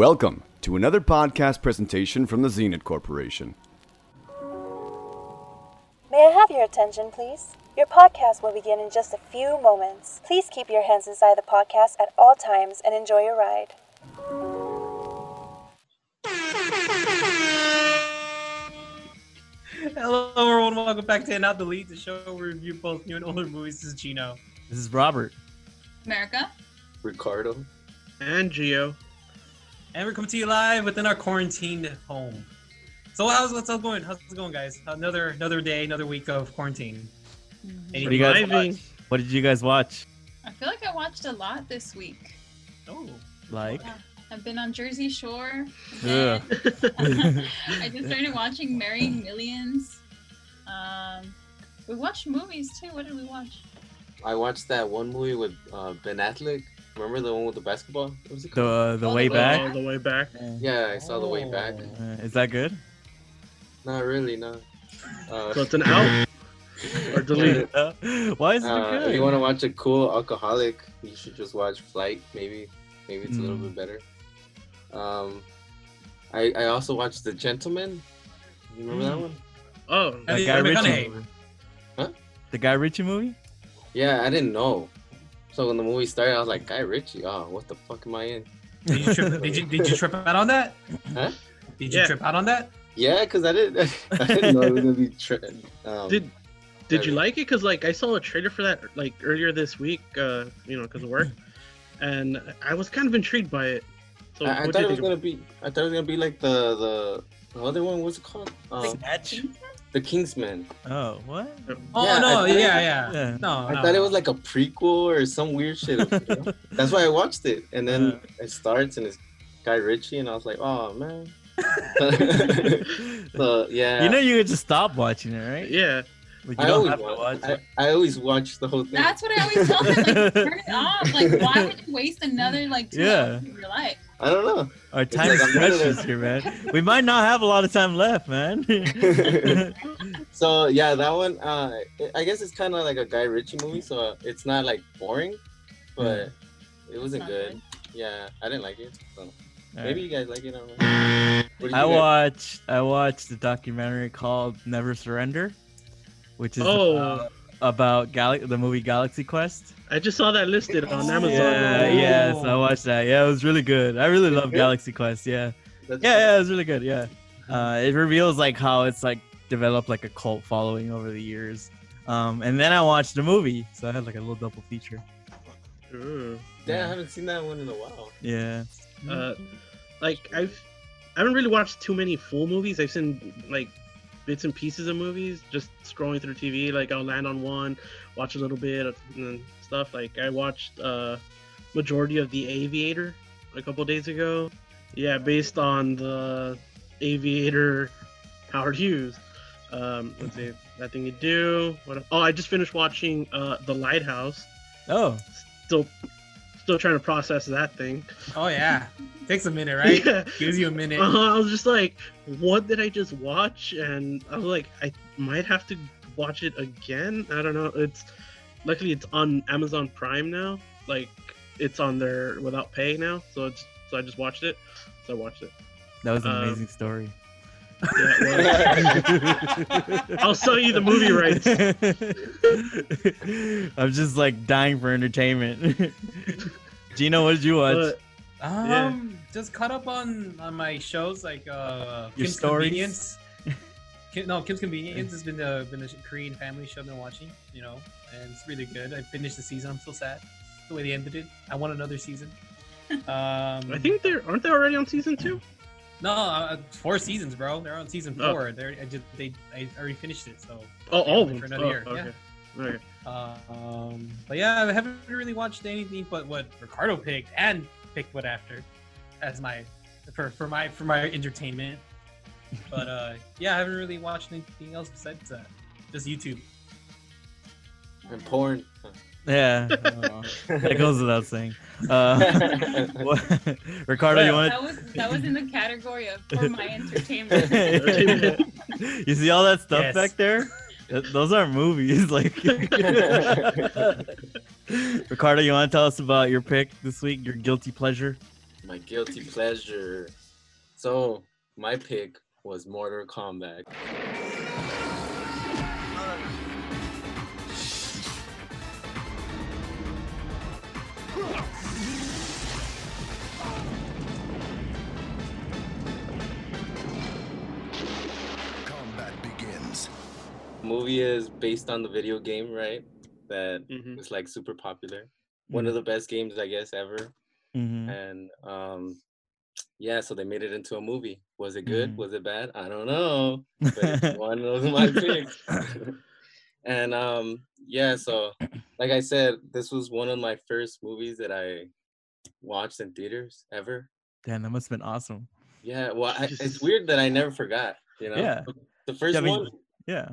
Welcome to another podcast presentation from the Zenit Corporation. May I have your attention, please? Your podcast will begin in just a few moments. Please keep your hands inside the podcast at all times and enjoy your ride. Hello, everyone. Welcome back to And Not Delete, the show where we review both new and older movies. This is Gino. This is Robert. America. Ricardo. and Geo. And we're coming to you live within our quarantined home. So how's what's up going? How's it going, guys? Another another day, another week of quarantine. Any What do you guys watch? What did you guys watch? I feel like I watched a lot this week. Oh, Like, I've been on Jersey Shore. Ugh. and I just started watching Marrying Millions. Um, we watched movies too. What did we watch? I watched that one movie with uh, Ben Affleck. Remember the one with the basketball? What was it called? the the Oh, way the- back. All the way back. Yeah, I saw the way back. Oh. Uh, is that good? Not really, no. Uh, So it's an out or delete. Uh, why is it uh, good? if you want to watch a cool alcoholic, you should just watch Flight. Maybe, maybe it's a little Mm. bit better. Um, I I also watched The Gentleman. You remember that Mm. one? Oh, that Matthew Guy Ritchie movie. Huh? The Guy Ritchie movie? Yeah, I didn't know. So when the movie started, I was like, Guy Ritchie. Oh, what the fuck am I in? Did you trip? did you did you trip out on that? Huh? Did you Yeah. trip out on that? Yeah, because I didn't. I didn't know it was gonna be. Tri- um, did did you like it? Cause like I saw a trailer for that like earlier this week. Uh, you know, cause of work, and I was kind of intrigued by it. So I, I what thought do it you was think? gonna be. I thought it was gonna be like the the, the other one. What's it called? Um, Snatch? The Kingsman. Oh, what? Oh Yeah, no, I- yeah, yeah, Yeah. No, I no. thought it was like a prequel or some weird shit. you know? That's why I watched it, and then Uh. it starts and it's Guy Ritchie, and I was like, oh man. so yeah, You know you could just stop watching it, right? Yeah, Like, you I don't always have to watch. watch I. I always watch the whole thing. That's what I always tell them. Like, turn it off. Like, why would you waste another like two Yeah. hours of your life? I don't know. Our time like is I'm one of precious here, man. We might not have a lot of time left, man. so yeah, that one. Uh, I guess it's kind of like a Guy Ritchie movie, so it's not like boring, but it wasn't good. good. Yeah, I didn't like it. So Alright. maybe you guys like it. I don't know. What did I watched I watched a documentary called Never Surrender, which is Oh. about, about Gal- the movie Galaxy Quest. I just saw that listed on. Amazon. Yeah, Oh. yes, I watched that. Yeah, it was really good. I really love? Galaxy Quest. Yeah, That's yeah, yeah, it was really good. Yeah, uh, it reveals like how it's like developed like a cult following over the years. Um, and then I watched the movie, so I had like a little double feature. Mm. Damn, I haven't seen that one in a while. Yeah, Uh, like I've I haven't really watched too many full movies. I've seen like bits and pieces of movies, just scrolling through TV. Like I'll land on one, watch a little bit, and stuff. Like I watched uh majority of The Aviator a couple days ago. Yeah, based on the Aviator Howard Hughes. Um, let's see, that thing you do. What? Oh, I just finished watching uh The Lighthouse. Oh, Still, still trying to process that thing. Oh yeah, takes a minute, right? Yeah. Gives you a minute. Uh, I was just like, what did I just watch? And I was like, I might have to watch it again. I don't know. It's luckily it's on Amazon Prime now. Like it's on there without pay now. So it's so I just watched it. So I watched it. that was an Um, amazing story. Yeah, well, I'll sell you the movie rights. I'm just like dying for entertainment. Gino, what did you watch? But Um, Yeah. just caught up on on my shows like uh Your Kim's stories? Convenience. Kim, no, Kim's Convenience has been the been a Korean family show I've been watching, you know, and it's really good. I finished the season. I'm still sad the way they ended it. I want another season. Um, I think they're aren't they already on season two? no, uh, four seasons, bro. They're on season Oh. four. They're I just they I already finished it, so Oh, all of For them. another Oh, year, okay. yeah. Okay. Um, but yeah, I haven't really watched anything but what Ricardo picked and picked what after as my for, for my for my entertainment. But uh, yeah, I haven't really watched anything else besides that. Just YouTube. And porn. Yeah, uh, that goes without saying. Uh, what- Ricardo, you want That was that was in the category of for my entertainment. you see all that stuff Yes. back there? Th- Those aren't movies. Like, Ricardo, you want to tell us about your pick this week? Your guilty pleasure? my guilty pleasure. So my pick was Mortal Kombat. Movie is based on the video game, right? That Mhm. was like super popular. One of the best games, I guess, ever. Mhm. And um, yeah, so they made it into a movie. Was it good? Mhm. Was it bad? I don't know. But one of my picks. and um, yeah, so like I said, this was one of my first movies that I watched in theaters ever. Damn, that must have been awesome. Yeah, well, I, it's weird that I never forgot. You know, Yeah. the first I mean, one, Yeah.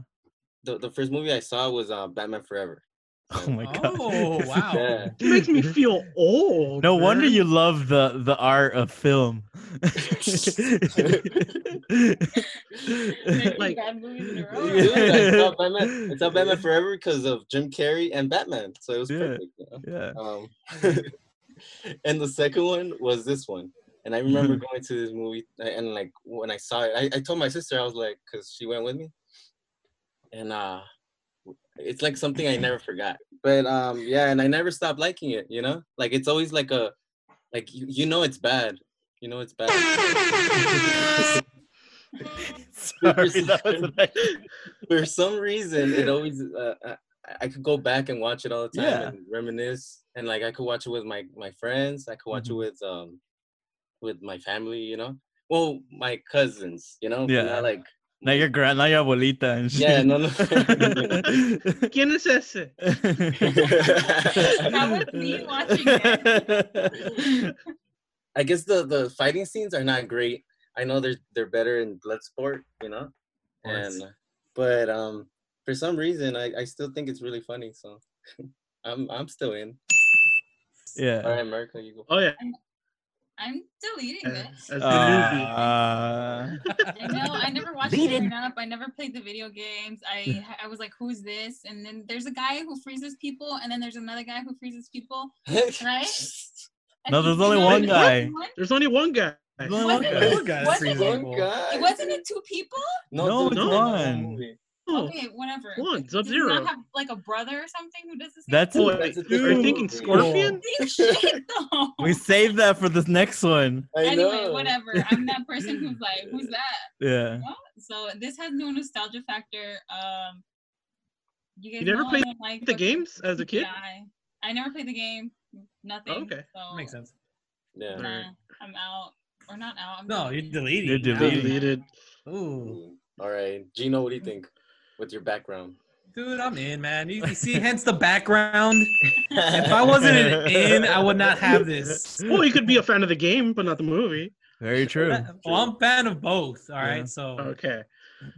The, the first movie I saw was uh, Batman Forever. Oh my god. Oh wow. Yeah. It makes me feel old. No wonder you love the the art of film. Making Like- bad movies in a row. Dude, I saw Batman. I saw Batman Forever because of Jim Carrey and Batman, so it was Yeah. perfect. you know? yeah. Um, and the second one was this one. And I remember going to this movie and like when I saw it, I, I told my sister, I was like, because she went with me. And uh it's like something I never forgot. But um yeah, and I never stopped liking it, you know? Like it's always like a like you, you know it's bad. You know it's bad. Sorry, that was like, For some reason it always uh, I, I could go back and watch it all the time Yeah. and reminisce and like I could watch it with my my friends, I could watch Mhm. it with um with my family, you know. Well, my cousins, you know, but Yeah. not like now your grand, now your abuelita and shit. Yeah, no, no. ¿Quién es ese? That was me watching it. I guess the the fighting scenes are not great. I know they're they're better in Bloodsport, you know, course. and but um for some reason I I still think it's really funny. So I'm I'm still in. Yeah. right, America, you go. Oh yeah, I'm deleting as, this. as the movie. Uh, I know. I never watched Beat it it. growing up. I never played the video games. I I was like, who's this? And then there's a guy who freezes people, and then there's another guy who freezes people. Right? No, there's only one guy. one- There's only one guy. There's only one guy. it- wasn't it- wasn't it two people? No, dude, it's one. Movie. Oh, Okay, whatever. one, Does he Sub-Zero. not have like a brother or something who does the same That's thing? Oh, a- wait, That's a are you different thinking movie. Scorpion? Shit we saved that for this next one. I anyway, know. whatever. I'm that person who's like, who's that? Yeah. No? So this has no nostalgia factor. Um, you guys You never played like The fucking games as a kid? CGI. I never played the game. Nothing. Oh, okay. So Makes sense. Yeah. Nah, I'm out. Or not out. I'm No, you're deleting. deleting. You're Deleted. Ooh. All right, Gino, what do you think with your background? Dude, I'm in, man. You, you see, hence the background. If I wasn't an in, I would not have this. Well, you could be a fan of the game, but not the movie. Very true. Well, I'm a fan of both. All right, Yeah. so Okay.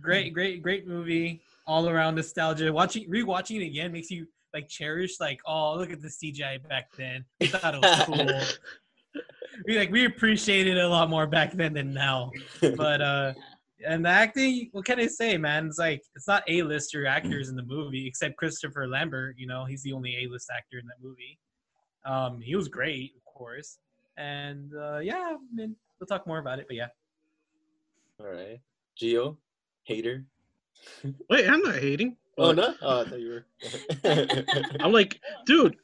great, great, great movie. All around nostalgia. Watching, rewatching it again makes you like cherish. Like, oh, look at the CGI back then. We thought it was cool. we like we appreciated it a lot more back then than now. But uh, and the acting, what can I say, man? It's like it's not A-lister actors in the movie except Christopher Lambert. You know, he's the only A-list actor in that movie. Um, he was great, of course. And uh, yeah, I mean, we'll talk more about it. But yeah, All right, Geo, hater. Wait, I'm not hating. Oh but no, oh, I thought you were. I'm like, dude.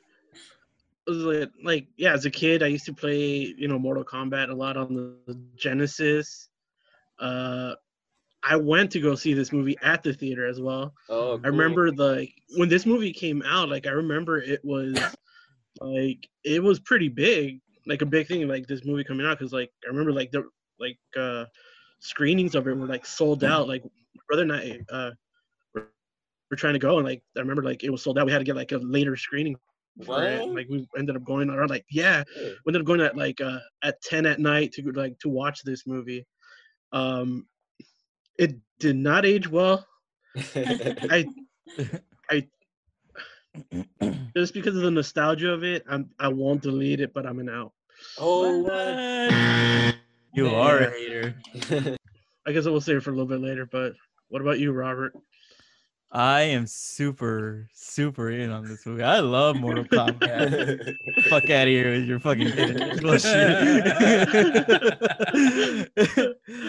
was Like, like, yeah, as a kid, I used to play, you know, Mortal Kombat a lot on the Genesis. Uh, I went to go see this movie at the theater as well. oh, I remember the when this movie came out, like I remember it was like it was pretty big, like a big thing, like this movie coming out. Cause like I remember like the like uh screenings of it were like sold out. Like my brother and I uh were, were trying to go and like I remember like it was sold out. We had to get like a later screening? Like we ended up going around like yeah, we ended up going at like uh at ten at night to like to watch this movie. Um it did not age well. I I just because of the nostalgia of it, I'm I won't delete it, but I'm an out. oh, what? You are a hater. I guess I will save it for a little bit later. But what about you, Robert? I am super, super in on this movie. I love Mortal Kombat. Fuck out of here with your fucking bullshit.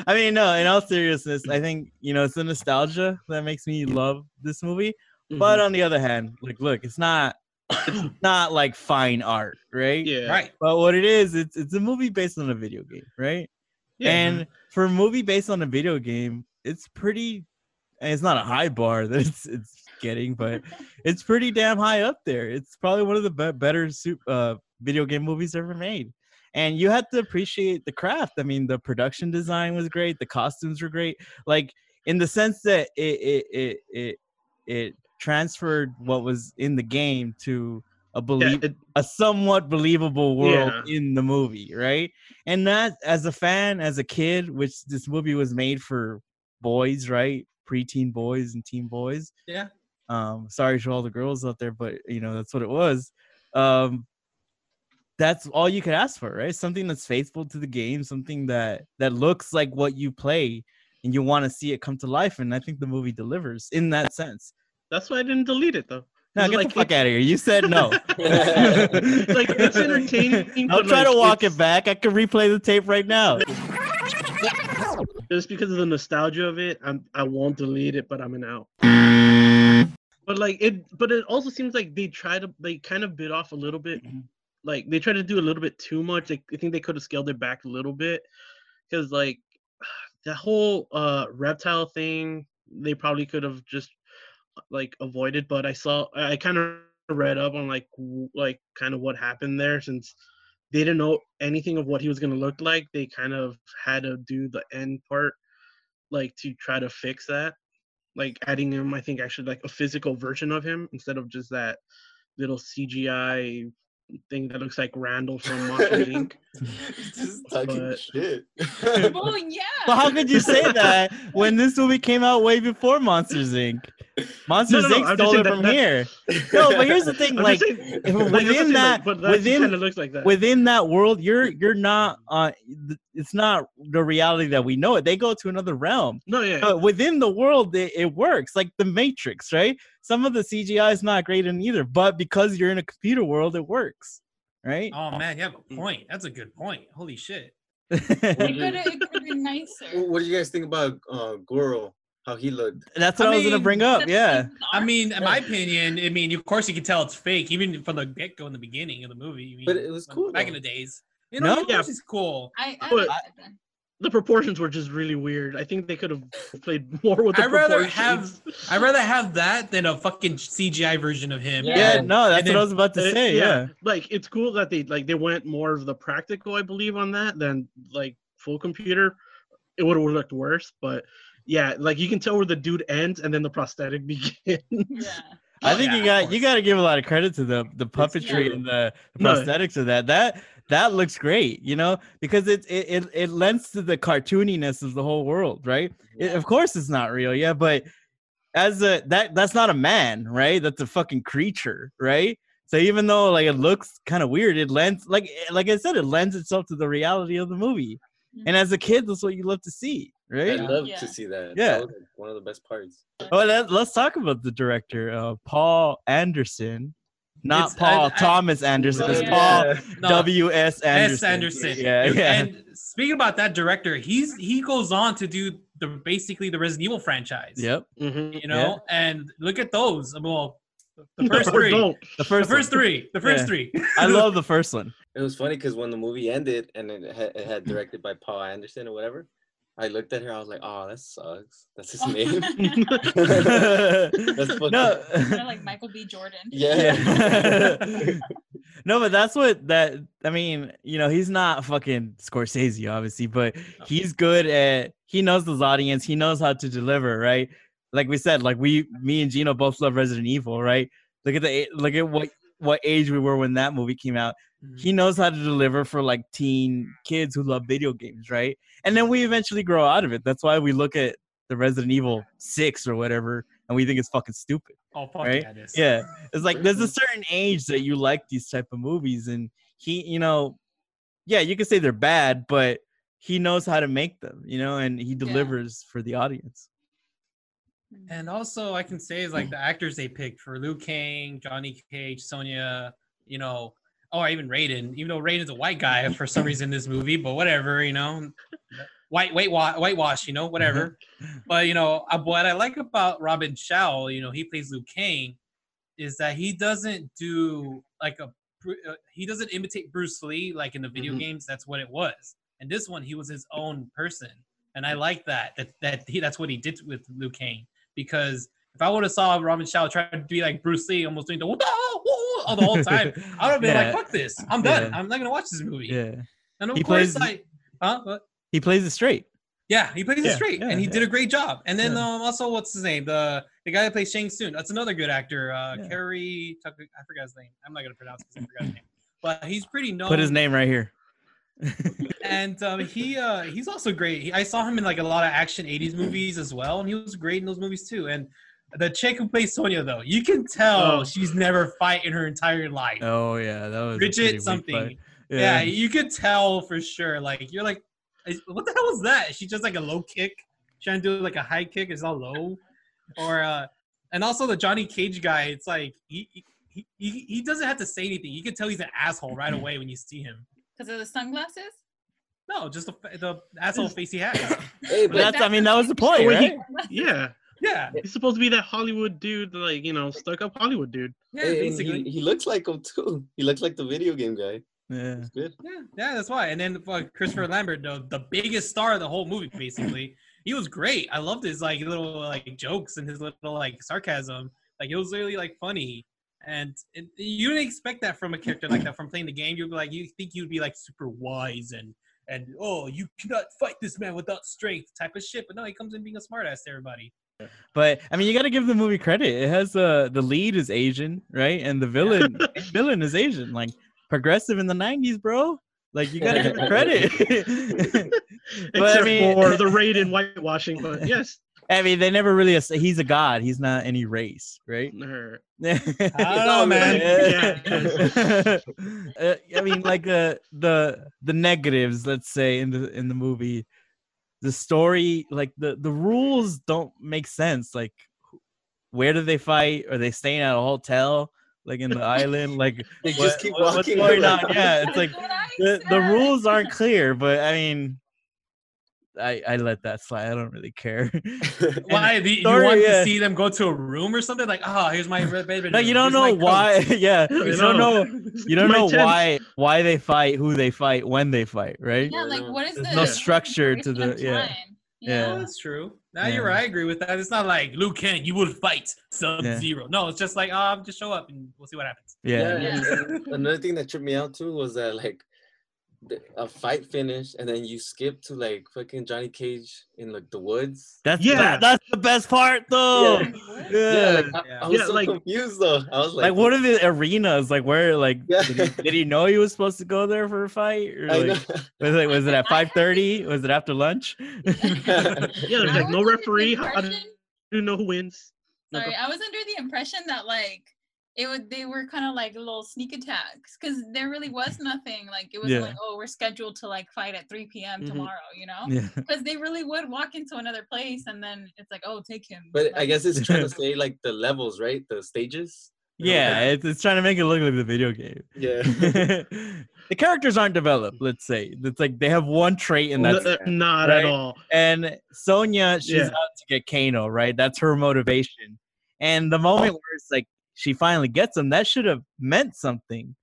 I mean, no, in all seriousness, I think, you know, it's the nostalgia that makes me love this movie. But on the other hand, like, look, it's not. It's not like fine art, right? yeah, Right. But what it is, it's it's a movie based on a video game, right? Yeah. And for a movie based on a video game, it's pretty. and It's not a high bar that it's it's getting, but it's pretty damn high up there. It's probably one of the be- better su- uh, video game movies ever made. And you had to appreciate the craft. I mean, the production design was great. The costumes were great. Like in the sense that it it it it, it transferred what was in the game to a Yeah, believe it- a somewhat believable world Yeah. in the movie, right? And that, as a fan, as a kid, which this movie was made for boys, right? Preteen boys and teen boys. Yeah. Um, sorry to all the girls out there, but you know that's what it was. Um, that's all you could ask for, right? Something that's faithful to the game, something that that looks like what you play, and you want to see it come to life. And I think the movie delivers in that sense. that's why I didn't delete it though. Now It's get like the fuck out of here. You said no. like it's entertaining. I'll try like, to walk it back. I can replay the tape right now. Just because of the nostalgia of it, I'm I won't delete it, but I'm an out. But like it, but it also seems like they try to they kind of bit off a little bit. Mm-hmm. Like they tried to do a little bit too much. Like, I think they could have scaled it back a little bit, because like the whole uh reptile thing, they probably could have just like avoided. But I saw I kind of read up on like like kind of what happened there since they didn't know anything of what he was going to look like they kind of had to do the end part like to try to fix that like adding him i think actually like a physical version of him instead of just that little cgi thing that looks like randall from monsters inc Just talking But- shit. Oh yeah. But how could you say that when this movie came out way before Monsters Inc? Monsters no, no, Inc. Stole it that- from that- here. No, but here's the thing, I'm like saying- if- like, I'm within that- like, but that within- looks like that within that world, you're you're not uh it's not the reality that we know it. They go to another realm. no yeah But within the world, it, it works like the Matrix, right? Some of the CGI is not great in either, but because you're in a computer world, it works, right? Oh man, you have a point. That's a good point. Holy shit. It could have it could have been nicer. what do you guys think about uh, Goro? How he looked? That's what I, I was gonna bring up. Yeah. I mean, in my opinion, I mean, of course you can tell it's fake, even from the get go in the beginning of the movie. I mean, But it was cool, back in the days. You know, of Yeah. it's cool. I, I But- liked the proportions were just really weird i think they could have played more with the I'd rather proportions. have I'd rather have that than a fucking CGI version of him. Yeah, Yeah. no, that's And what then- I was about to say. Yeah. like it's cool that they like they went more of the practical, I believe, on that than like full computer. It would have looked worse, but yeah, like you can tell where the dude ends and then the prosthetic begins. Yeah. I Oh, think yeah, you got you got to give a lot of credit to the the puppetry and the, the No. prosthetics of that. That that looks great, you know, because it it it, it lends to the cartooniness of the whole world, right? It- of course, it's not real, yeah, but as a that that's not a man, right? That's a fucking creature, right? So even though like it looks kind of weird, it lends like eh, like I said, it lends itself to the reality of the movie. And mm-hmm. as a kid, that's what you love to see, I love Yeah. to see that. Yeah. That was one of the best parts. Well, let, let's talk about the director, uh, Paul Anderson, not It's- Paul I- Thomas Anderson. It's Yeah. Paul No, W. S. Anderson. S. Anderson. Yeah, yeah. And speaking about that director, he's he goes on to do the basically the Resident Evil franchise. Yep. Mhm. You know, and look at those. Well, the No, first three. don't. The The first, first three. The first Yeah. three. I love the first one. It was funny because when the movie ended and it had, it had directed by Paul Anderson or whatever, I looked at her. I was like, "Oh, that sucks. That's his name." That's fucking- no, Kind of like Michael B. Jordan. yeah. Yeah. no, but that's what that. I mean, you know, he's not fucking Scorsese, obviously, but he's good at. He knows his audience. He knows how to deliver, right? Like we said, like we, me and Gino both love Resident Evil, right? Look at the look at what what age we were when that movie came out. Mm-hmm. He knows how to deliver for like teen kids who love video games, right? And then we eventually grow out of it. That's why we look at the Resident Evil six or whatever, and we think it's fucking stupid. Oh fuck Right? yeah, it is. Yeah, it's like there's a mm-hmm. certain age that you like these type of movies, and he, you know, yeah, you could say they're bad, but he knows how to make them, you know, and he delivers for the audience. And also, I can say is like the actors they picked for Liu Kang, Johnny Cage, Sonya, you know, or even Raiden. Even though Raiden's a white guy for some reason in this movie, but whatever, you know, white whitewash, whitewash, you know, whatever. but you know, uh, what I like about Robin Shou, you know, he plays Liu Kang, is that he doesn't do like a uh, he doesn't imitate Bruce Lee like in the video Mhm. games. That's what it was. And this one, he was his own person, and I like that. That that he that's what he did with Liu Kang. Because if I would have saw Robin Shou try to be like Bruce Lee, almost doing the "Whoa, whoa," all the whole time, I would have been Yeah. like, "Fuck this! I'm done. Yeah. I'm not gonna watch this movie." Yeah. And of He course, plays- I, huh? What? He plays it straight. Yeah, he plays it Yeah, straight, yeah, and he did a great job. And then um, also, what's his name? The the guy that plays Shang Tsung. That's another good actor. Uh. Kerry Tucker. I forgot his name. I'm not gonna pronounce it I forgot his name. But he's pretty known. Put his name right here. And um, he uh, he's also great. He, I saw him in like a lot of action '80s movies as well, and he was great in those movies too. And the chick who plays Sonya, though, you can tell Oh. she's never fight in her entire life. Oh yeah, that was Bridget something. fight. Yeah. you could tell for sure. Like you're like, what the hell was that? She just like a low kick, trying to do like a high kick. It's all low, or uh, and also the Johnny Cage guy. It's like he, he he doesn't have to say anything. You can tell he's an asshole right away when you see him. Because of the sunglasses? No, just the, fa- the asshole face he has. Hey, But but that's I mean that was the point, he- right? Yeah, Yeah, he's supposed to be that Hollywood dude, like you know, stuck up Hollywood dude. yeah, hey, basically. he, he looks like him too. He looks like the video game guy. Yeah. It's good. Yeah, yeah, that's why. And then uh, Christopher Lambert, the, the biggest star of the whole movie, basically, he was great. I loved his like little like jokes and his little like sarcasm. Like it was really like funny. And it, you didn't expect that from a character like that from playing the game. You'd be like, you think you'd be like super wise and and oh, you cannot fight this man without strength type of shit. But no, he comes in being a smartass to everybody. But I mean, you got to give the movie credit. It has uh the lead is Asian, right? And the villain villain is Asian. Like progressive in the '90s, bro. Like you got to give it credit. But, I Except mean- for the Raiden whitewashing, but yes, I mean, they never really. ass- He's a god. He's not any race, right? I don't know, man. Yeah. Uh, I mean, like the the the negatives, let's say in the in the movie, the story, like the the rules don't make sense. Like, where do they fight? Are they staying at a hotel, like in the island? Like, They what- just keep what- what's walking going around. on? Yeah, it's like That's what I the, the rules aren't clear. But I mean, I I let that slide. I don't really care. Why? The, you story, want yeah. to see them go to a room or something? Like, oh, here's my red bedroom. No, you don't know why. yeah, I you don't know. know. You don't know why why they fight, who they fight, when they fight, right? Yeah, like what is There's the no structure to the- of yeah. Yeah. Yeah, that's true. Now Yeah. you're right. I agree with that. It's not like Liu Kang, you will fight Sub Zero. No, it's just like, um, just show up and we'll see what happens. Yeah. Yeah, and- and another thing that tripped me out too was that like the, a fight finished and then you skip to like fucking Johnny Cage in like the woods. That's Yeah. that, that's the best part though. Yeah. Yeah. Yeah, like, I, I was Yeah, so like- confused though. I was like, Like what are the arenas? Like where like Yeah. did, he, did he know he was supposed to go there for a fight? Or like, was it was it at five thirty? Was it after lunch? Yeah, there's like no was under the referee. How do impression- you know who wins? Sorry, go- I was under the impression that like it would they were kind of like little sneak attacks because there really was nothing like it was Yeah. like oh we're scheduled to like fight at 3 p.m. Mhm. tomorrow you know yeah. because they really would walk into another place and then it's like oh take him but I guess it's trying to say like the levels, right? The stages. Yeah, it's, it's trying to make it look like the video game. Yeah. the characters aren't developed, let's say. It's like they have one trait and that's N- it. not right? at all. And Sonya, she's Yeah. out to get Kano, right? That's her motivation. And the moment where it's like she finally gets him, that should have meant something.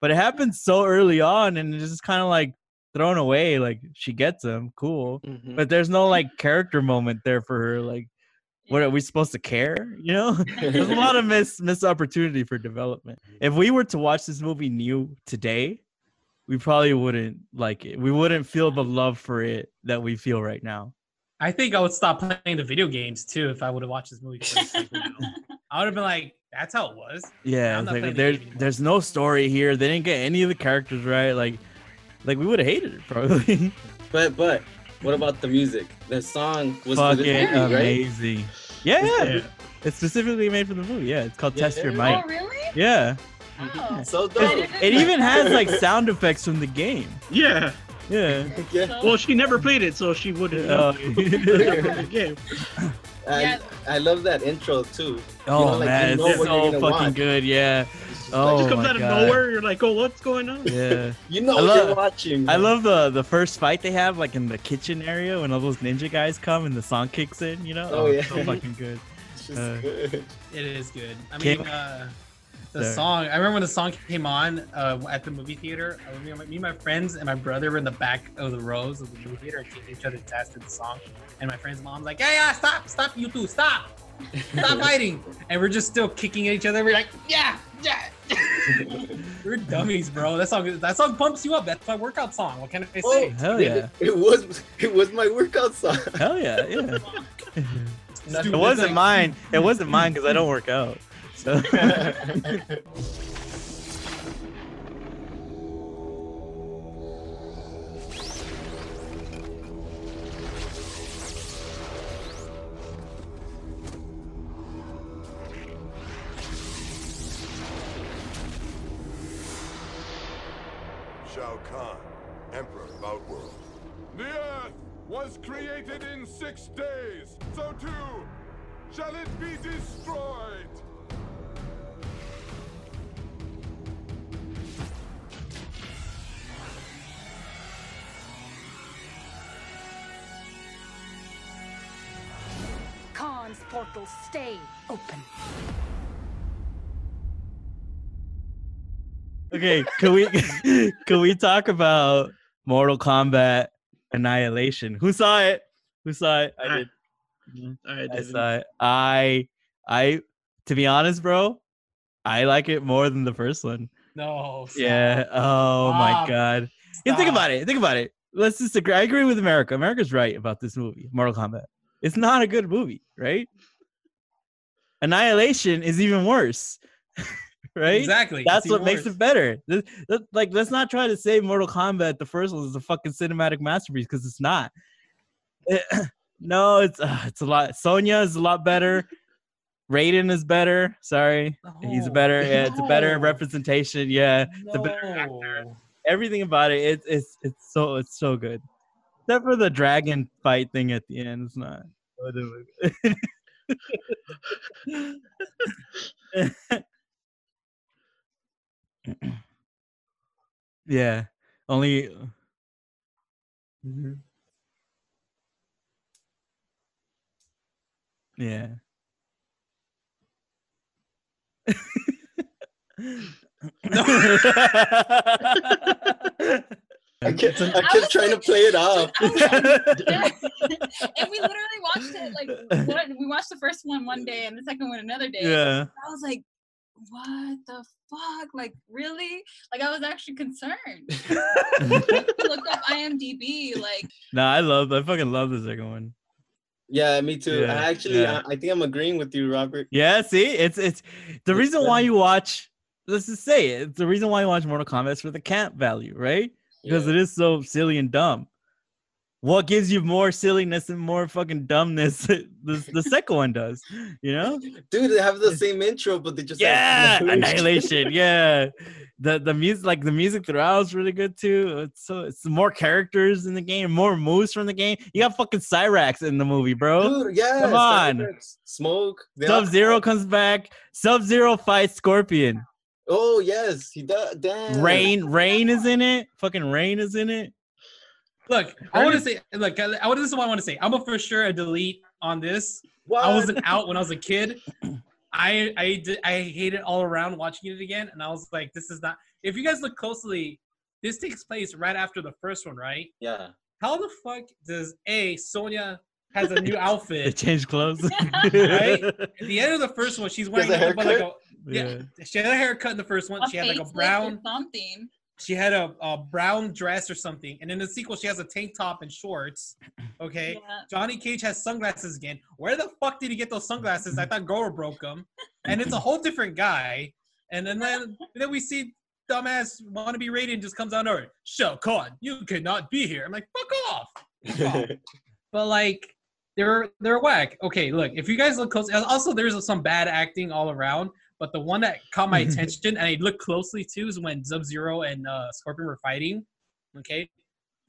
But it happens so early on and it's just kind of like thrown away. Like she gets him, cool. Mhm. But there's no like character moment there for her. Like, what are we supposed to care? You know? There's a lot of miss miss opportunity for development. If we were to watch this movie new today, we probably wouldn't like it. We wouldn't feel the love for it that we feel right now. I think I would stop playing the video games too if I would have watched this movie. First. Like, I would have been like, that's how it was. Yeah, it's like playing the there, there's no story here. They didn't get any of the characters right. Like, like we would have hated it probably. But but what about the music? The song was Fucking movie, amazing. Yeah, yeah, Yeah. it's specifically made for the movie. Yeah, it's called Yeah, Test Your yeah. Might. oh really Yeah, oh So dope. didn't it even has like sound effects from the game. Yeah. Yeah. Yeah. Well, she never played it, so she wouldn't Oh, know the game. I, Yeah. I love that intro too. oh know, like, man, you know it's so fucking watch. good. Yeah. It's just Oh, like, Just comes out of God. nowhere. You're like, oh, what's going on? Yeah. you know I what love- you're watching. I love the the first fight they have, like in the kitchen area, when all those ninja guys come and the song kicks in. You know? Oh, yeah. so fucking good. It's just uh, good. It is good. I Kim- mean, uh, the Sorry. song. I remember when the song came on uh, at the movie theater. I remember me, and my friends, and my brother were in the back of the rows of the movie theater, and kicking each other ass to the song. And my friend's mom's like, "Yeah, yeah, stop, stop, you two, stop, stop fighting!" And we're just still kicking at each other. We're like, "Yeah, yeah." we're dummies, bro. That song, that song pumps you up. That's my workout song. What can I say? Oh, say? Hell it- yeah. It was it was my workout song. Hell yeah. Yeah. It wasn't mine. It wasn't mine because I don't work out. Shao Kahn, Emperor of Outworld. The earth was created in six days, so too shall it be destroyed. Kahn's portal stay open. Okay, can we can we talk about Mortal Kombat Annihilation? Who saw it? Who saw it? I I- did. Mm-hmm. I, I didn't. saw it. I I to be honest, bro, I like it more than the first one. No. stop. Yeah. Oh my Stop. god. Yeah, think about it. Think about it. Let's just agree. I agree with America. America's right about this movie, Mortal Kombat. It's not a good movie, right? Annihilation is even worse. right? Exactly. That's what even makes it better. Th- th- Like, let's not try to say Mortal Kombat, the first one, is a fucking cinematic masterpiece because it's not. It- no, it's uh, it's a lot. Sonya is a lot better. Raiden is better. Sorry, he's a better. Yeah, it's a better representation. Yeah, it's a better actor. Everything about it, it's it's it's so it's so good. Except for the dragon fight thing at the end, it's not. yeah, only. Mm-hmm. Yeah. I kept, I kept trying to play it off. I was like, oh, yeah. and we literally watched it like one, we watched the first one one day and the second one another day. yeah. I was like, what the fuck? Like, really? Like, I was actually concerned. Look up IMDb. Like, No, I love. I fucking love the second one. Yeah, me too. Yeah, I actually, yeah. I, I think I'm agreeing with you, Robert. Yeah, see, it's it's the It's reason why you watch. Let's just say it, it's the reason why you watch Mortal Kombat is for the camp value, right? Because Yeah. it is so silly and dumb. What gives you more silliness and more fucking dumbness? the the second one does, you know? Dude, they have the same intro, but they just have Yeah, annihilation. Yeah, the the music, like the music throughout, is really good too. It's so it's more characters in the game, more moves from the game. You got fucking Cyrax in the movie, bro. Dude, yeah. Come on. Cybertrucks, Smoke. Sub Zero comes back. Sub Zero fights Scorpion. Oh yes, he does. Damn. Rain, Rain is in it. Fucking Rain is in it. Look, I want to say, look, I, I, this is what I want to say. I'm a for sure a delete on this. What? I wasn't out when I was a kid. I I did, I hate it all around watching it again, and I was like, this is not. If you guys look closely, this takes place right after the first one, right? Yeah. How the fuck does a Sonya has a new They outfit? change clothes. Right? At the end of the first one, she's wearing a nothing but like a haircut? yeah. She had a haircut in the first one. a She had like a brown. something. She had a, a brown dress or something, and in the sequel, she has a tank top and shorts. Okay. Yeah. Johnny Cage has sunglasses again. Where the fuck did he get those sunglasses? I thought Goro broke them. And it's a whole different guy. And then then, then we see dumbass wannabe Raiden just comes on over. Shao Kahn, you cannot be here. I'm like, fuck off. Fuck off. but like, they're they're whack. Okay, look, if you guys look close, also there's some bad acting all around. But the one that caught my attention and I looked closely to is when Sub Zero and uh, Scorpion were fighting. Okay,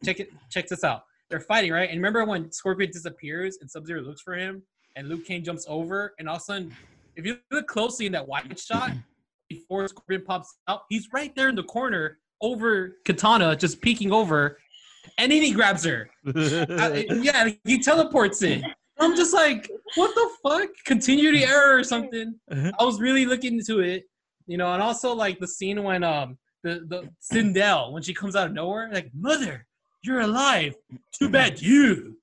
check it. Check this out. They're fighting, right? And remember when Scorpion disappears and Sub Zero looks for him, and Liu Kang jumps over, and all of a sudden, if you look closely in that wide shot, before Scorpion pops out, he's right there in the corner over Kitana, just peeking over, and then he grabs her. I- yeah, he teleports in. I'm just like, what the fuck? Continuity error or something. I was really looking into it, you know, and also like the scene when um the the Sindel when she comes out of nowhere, like mother, you're alive. Too bad you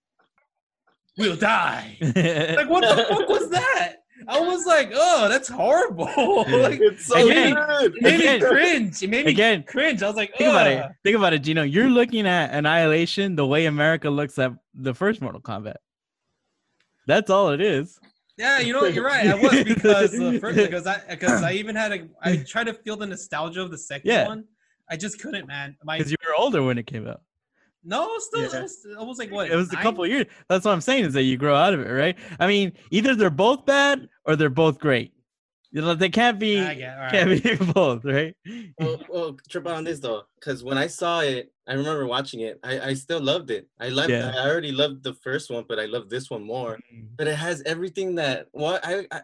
will die. like what the fuck was that? I was like, oh, that's horrible. like It's so Again, good. it made me cringe. It made me Again, cringe. I was like, Think about it. Think about it, Gino. You're looking at Annihilation the way America looks at the first Mortal Kombat. That's all it is. Yeah, you know what? You're right. I was because uh, first, because I because I even had a I tried to feel the nostalgia of the second Yeah. one. I just couldn't, man. Because you were older when it came out. No, it was still Yeah. it, was, it was like what? It was a nine? couple years. That's what I'm saying is that you grow out of it, right? I mean, either they're both bad or they're both great. You know, they can't be I get, all right. can't be both, right? well, well, trip on this though, because when I saw it, I remember watching it. I, I still loved it. I loved. Yeah. I already loved the first one, but I love this one more. Mm. But it has everything that. Well, I, I,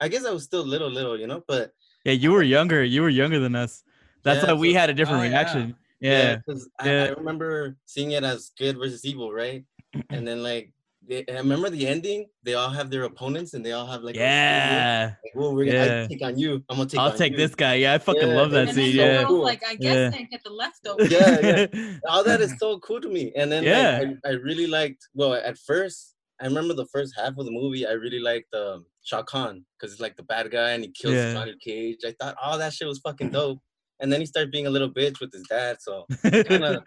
I guess I was still little, little, you know. But Yeah, you were younger. You were younger than us. That's Yeah, why we so- had a different Oh, yeah. reaction. Yeah. because I, yeah. I remember seeing it as good versus evil, right? And then like, they, I remember the ending. They all have their opponents, and they all have like, a. Yeah. Like, well, we're gonna Yeah. Take on you. I'm gonna take. I'll take you. this guy. Yeah, I fucking Yeah, love that and And scene. Yeah. girl's Cool. like, I Yeah. guess I get the leftovers. Yeah, yeah. all that is so cool to me. And then Yeah. like, I, I really liked. Well, at first, I remember the first half of the movie. I really liked um, Shao Kahn because it's like the bad guy and he kills Yeah. Johnny Cage. I thought all that shit was fucking dope. And then he started being a little bitch with his dad. So kinda,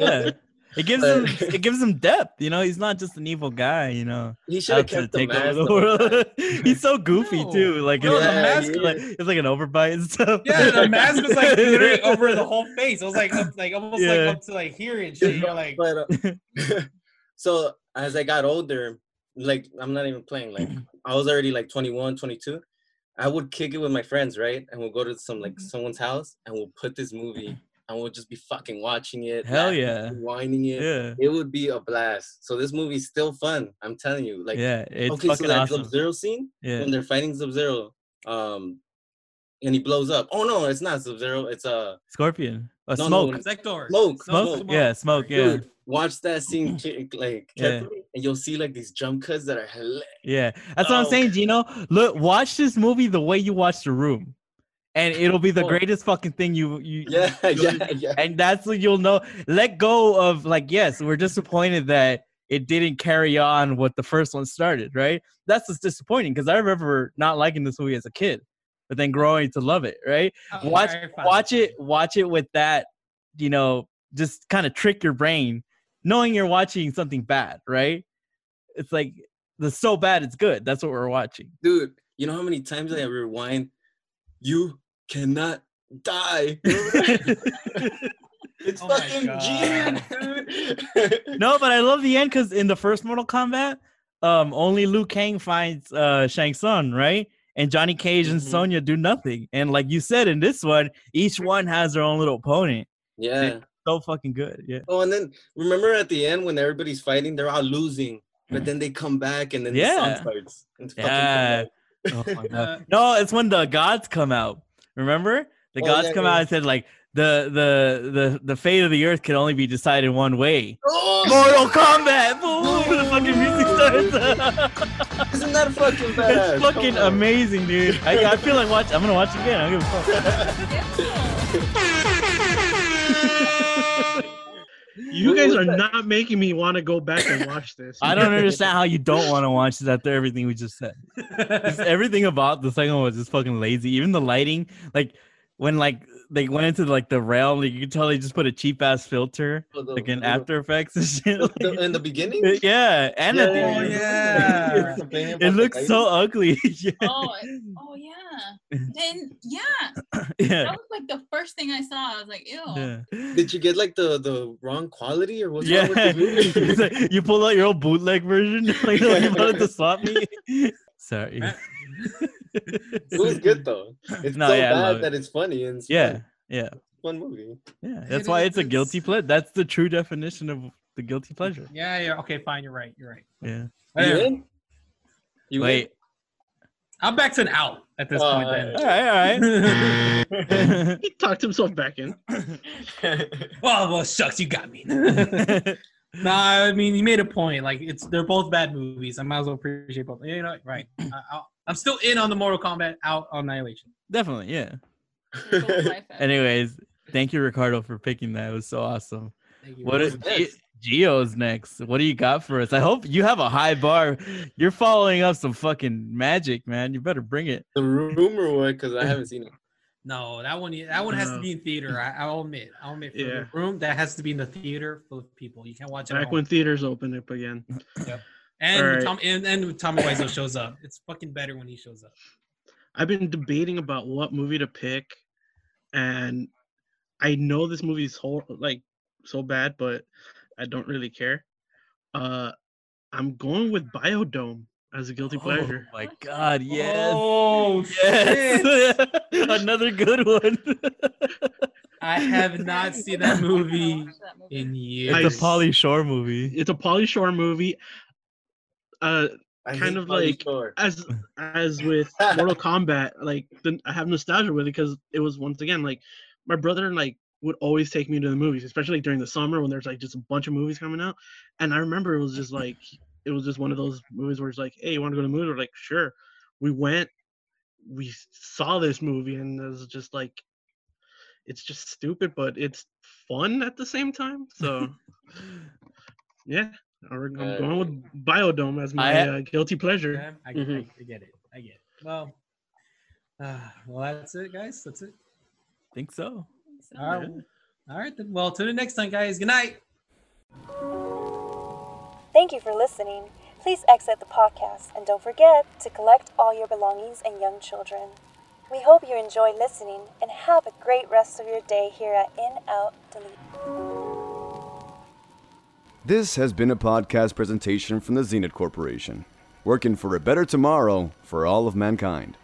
yeah. It gives But- him it gives him depth, you know. He's not just an evil guy, you know. he should have to kept the take over mask. the the whole time. world. He's so goofy No. too. Like No, his the mask, mask- like, it's like an overbite and stuff. Yeah, the mask was like literally over the whole face. It was like up, like almost Yeah. like up to like here and shit. You're like, But uh, so as I got older, like I'm not even playing. Like I was already like 21, 22. I would kick it with my friends, right? And we'll go to some Mm-hmm. like someone's house and we'll put this movie and we'll just be fucking watching it. Hell laughing, yeah. whining it. yeah. It would be a blast. So this movie's still fun. I'm telling you. Like yeah, it's okay, so fucking that awesome. Sub Zero scene Yeah. when they're fighting Sub Zero, um, and he blows up. Oh no, it's not Sub Zero. It's uh Scorpion. A No, no, smoke. Sektor. Smoke, Smoke? smoke. Yeah, smoke, yeah. dude. Watch that scene mm-hmm. ca- like Yeah. and you'll see like these jump cuts that are hilarious. Yeah, that's what I'm Oh. saying, Gino. Look, watch this movie the way you watch The Room, and it'll be the Oh. greatest fucking thing you you. Yeah, yeah, yeah. And that's what you'll know. Let go of like, yes, we're disappointed that it didn't carry on what the first one started, right? That's what's disappointing because I remember not liking this movie as a kid, but then growing to love it, right? Oh, watch watch it watch it with that you know just kind of trick your brain knowing you're watching something bad right it's like the so bad it's good that's what we're watching dude. You know how many times I rewind? You cannot die. it's Oh fucking God. G, dude. no but i love the end because in the first mortal kombat um only liu kang finds uh shang Tsung, right and johnny cage and Mhm. sonya do nothing and like you said in this one each one has their own little opponent yeah. so fucking good yeah Oh, and then remember at the end when everybody's fighting, they're all losing, but then they come back and then the Yeah. song starts. Yeah. Oh my god. No, it's when the gods come out. Remember? The Oh, gods yeah, come yeah. out and said like the the the the fate of the earth can only be decided one way. Oh, Mortal Kombat! Boom! The fucking music starts. isn't that fucking badass? it's fucking Come on. amazing, dude. I, I feel like watch. I'm gonna watch it again. I don't give a fuck. You guys are not making me want to go back and watch this. I don't understand how you don't want to watch this after everything we just said. Everything about the second one was just fucking lazy. Even the lighting, like when like they went into like the realm. like, you could tell they just put a cheap ass filter, Oh, the- like in the- After Effects and shit. the- in the beginning? yeah, and at the Yeah, yeah. It looks so ugly. yeah, Oh, oh yeah. Then yeah, that was like the first thing I saw. I was like, ew. yeah. Did you get like the the wrong quality or what's Yeah, wrong with the movie? Like, you pull out your old bootleg version, like you wanted to swap me. Sorry. it was good though. It's No, so yeah, bad it. that it's funny and it's Yeah, fun. yeah. fun movie. Yeah, that's It why is- it's a guilty it's- pleasure. That's the true definition of the guilty pleasure. Yeah, yeah. Okay, fine. You're right. You're right. Yeah. You Whatever. in? You in? Wait. I'm back to an out at this Uh, point. Then. All right, all right. He talked himself back in. well, well, sucks. you got me. nah, I mean, you made a point. Like, it's they're both bad movies. I might as well appreciate both. You know, right? I, I'll- I'm still in on the Mortal Kombat out on Annihilation. Definitely, yeah. Both life have- Anyways, thank you, Ricardo, for picking that. It was so awesome. You. What is What's? Geo's next? What do you got for us? I hope you have a high bar. You're following up some fucking magic, man. You better bring it. the rumor one because I haven't seen it. No, that one. That one has to be in theater. I, I'll admit. I'll admit. For Yeah. the room that has to be in the theater full of people. You can't watch it. Back when theaters opened up again. And Alright. Tom and, and Tommy Wiseau shows up. It's fucking better when he shows up. I've been debating about what movie to pick, and I know this movie's whole like so bad, but I don't really care. Uh, I'm going with Biodome as a guilty pleasure. Oh my god, yes. Oh yes. Another good one. I have not seen that movie that movie. in years. it's a Pauly Shore movie. It's a Pauly Shore movie. Uh, I Kind of like- Shore. as as with Mortal Kombat, like the, I have nostalgia with it because it was once again like my brother and like would always take me to the movies, especially like, during the summer when there's like just a bunch of movies coming out. And I remember it was just like it was just one of those movies where it's like, hey, you want to go to the movie? We're like, sure. We went, we saw this movie, and it was just like, it's just stupid, but it's fun at the same time. So yeah, I'm Uh, going with Biodome as my I- uh, guilty pleasure. Yeah, I, Mhm. I, I get it. I get it. Well, uh, well, that's it, guys. That's it. think so. So, All right. All right. Then. Well, till the next time, guys. Good night. Thank you for listening. Please exit the podcast and don't forget to collect all your belongings and young children. We hope you enjoy listening and have a great rest of your day here at In Out Delete. This has been a podcast presentation from the Zenith Corporation, working for a better tomorrow for all of mankind.